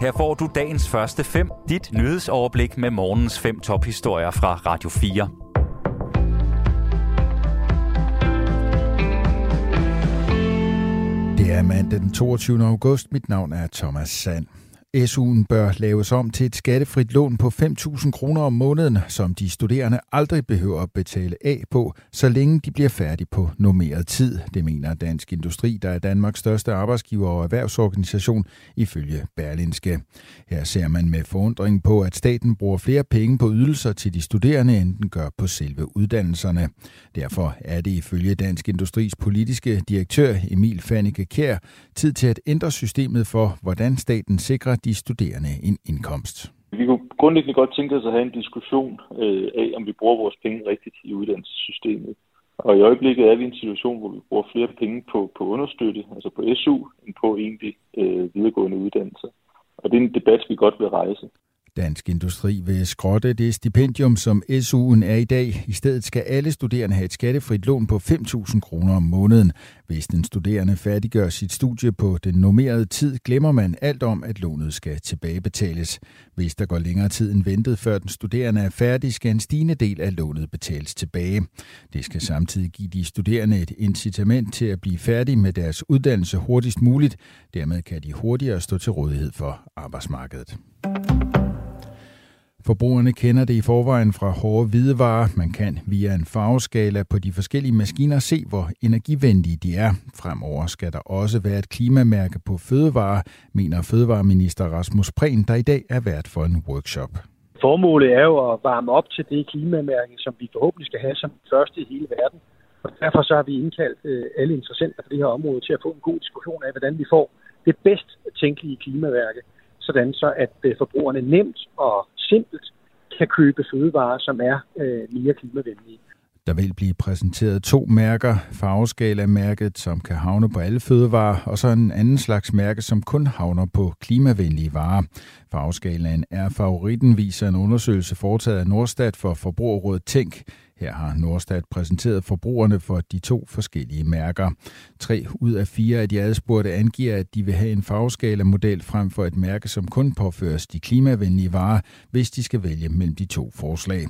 Her får du dagens første fem, dit nyhedsoverblik med morgens fem tophistorier fra Radio 4. Det er mandag den 22. august. Mit navn er Thomas Sand. SU'en bør laves om til et skattefrit lån på 5.000 kroner om måneden, som de studerende aldrig behøver at betale af på, så længe de bliver færdige på normeret tid. Det mener Dansk Industri, der er Danmarks største arbejdsgiver og erhvervsorganisation, ifølge Berlinske. Her ser man med forundring på, at staten bruger flere penge på ydelser til de studerende, end den gør på selve uddannelserne. Derfor er det ifølge Dansk Industris politiske direktør Emil Fannike Kær tid til at ændre systemet for, hvordan staten sikrer de studerende en indkomst. Vi kunne grundlæggende godt tænke os at have en diskussion øh, af, om vi bruger vores penge rigtigt i uddannelsessystemet. Og i øjeblikket er vi i en situation, hvor vi bruger flere penge på, på understøtte, altså på SU, end på egentlig øh, videregående uddannelser. Og det er en debat, vi godt vil rejse. Dansk Industri vil skrotte det stipendium, som SU'en er i dag. I stedet skal alle studerende have et skattefrit lån på 5.000 kroner om måneden. Hvis den studerende færdiggør sit studie på den normerede tid, glemmer man alt om, at lånet skal tilbagebetales. Hvis der går længere tid end ventet, før den studerende er færdig, skal en stigende del af lånet betales tilbage. Det skal samtidig give de studerende et incitament til at blive færdig med deres uddannelse hurtigst muligt. Dermed kan de hurtigere stå til rådighed for arbejdsmarkedet. Forbrugerne kender det i forvejen fra hårde hvidevarer. Man kan via en farveskala på de forskellige maskiner se, hvor energivenlige de er. Fremover skal der også være et klimamærke på fødevarer, mener Fødevareminister Rasmus Prehn, der i dag er vært for en workshop. Formålet er jo at varme op til det klimamærke, som vi forhåbentlig skal have som første i hele verden. Og derfor så har vi indkaldt øh, alle interessenter på det her område til at få en god diskussion af, hvordan vi får det bedst tænkelige klimamærke, sådan så at øh, forbrugerne nemt og simpelt kan købe fødevarer, som er øh, mere klimavenlige. Der vil blive præsenteret to mærker. Farveskala-mærket, som kan havne på alle fødevarer, og så en anden slags mærke, som kun havner på klimavenlige varer. Farveskalaen er favoritten, viser en undersøgelse foretaget af Nordstat for Forbrugerrådet Tænk. Her har Norstat præsenteret forbrugerne for de to forskellige mærker. Tre ud af fire af de adspurgte angiver, at de vil have en farveskala-model frem for et mærke, som kun påføres de klimavenlige varer, hvis de skal vælge mellem de to forslag.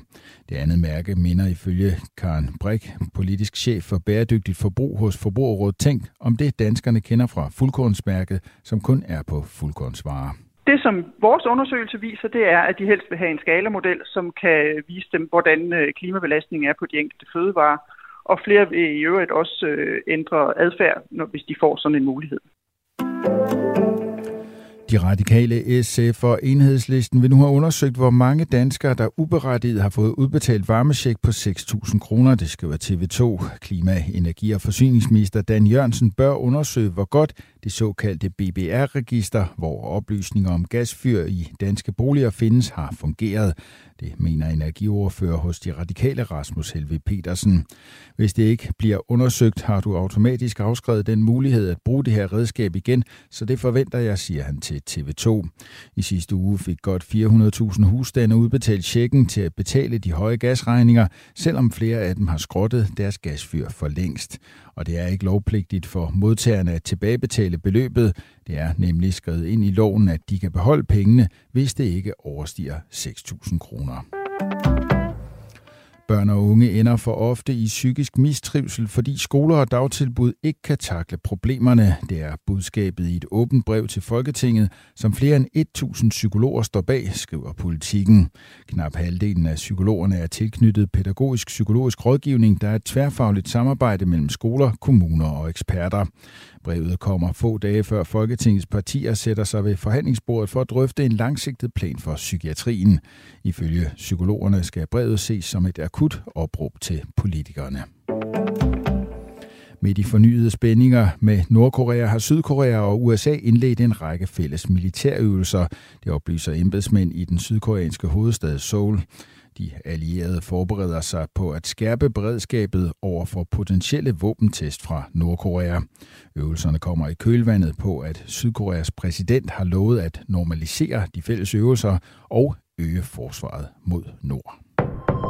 Det andet mærke minder ifølge Karen Brik, politisk chef for bæredygtigt forbrug hos Forbrugerrådet Tænk, om det danskerne kender fra fuldkornsmærket, som kun er på fuldkornsvarer. Det, som vores undersøgelse viser, det er, at de helst vil have en skalamodel, som kan vise dem, hvordan øh, klimabelastningen er på de enkelte fødevarer. Og flere vil i øvrigt også øh, ændre adfærd, hvis de får sådan en mulighed. De radikale SF og enhedslisten vil nu have undersøgt, hvor mange danskere, der uberettiget har fået udbetalt varmesjek på 6.000 kroner. Det skriver TV2. Klima-, Energi- og Forsyningsminister Dan Jørgensen bør undersøge, hvor godt det såkaldte BBR-register, hvor oplysninger om gasfyr i danske boliger findes, har fungeret. Det mener energiordfører hos de radikale Rasmus Helve Petersen. Hvis det ikke bliver undersøgt, har du automatisk afskrevet den mulighed at bruge det her redskab igen, så det forventer jeg, siger han til TV2. I sidste uge fik godt 400.000 husstande udbetalt checken til at betale de høje gasregninger, selvom flere af dem har skrottet deres gasfyr for længst. Og det er ikke lovpligtigt for modtagerne at tilbagebetale beløbet. Det er nemlig skrevet ind i loven, at de kan beholde pengene, hvis det ikke overstiger 6.000 kroner. Børn og unge ender for ofte i psykisk mistrivsel, fordi skoler og dagtilbud ikke kan takle problemerne. Det er budskabet i et åbent brev til Folketinget, som flere end 1000 psykologer står bag, skriver politikken. Knap halvdelen af psykologerne er tilknyttet pædagogisk psykologisk rådgivning, der er et tværfagligt samarbejde mellem skoler, kommuner og eksperter. Brevet kommer få dage før Folketingets partier sætter sig ved forhandlingsbordet for at drøfte en langsigtet plan for psykiatrien. Ifølge psykologerne skal brevet ses som et akut opråb til politikerne. Med de fornyede spændinger med Nordkorea har Sydkorea og USA indledt en række fælles militærøvelser. Det oplyser embedsmænd i den sydkoreanske hovedstad Seoul. De allierede forbereder sig på at skærpe beredskabet over for potentielle våbentest fra Nordkorea. Øvelserne kommer i kølvandet på, at Sydkoreas præsident har lovet at normalisere de fælles øvelser og øge forsvaret mod nord.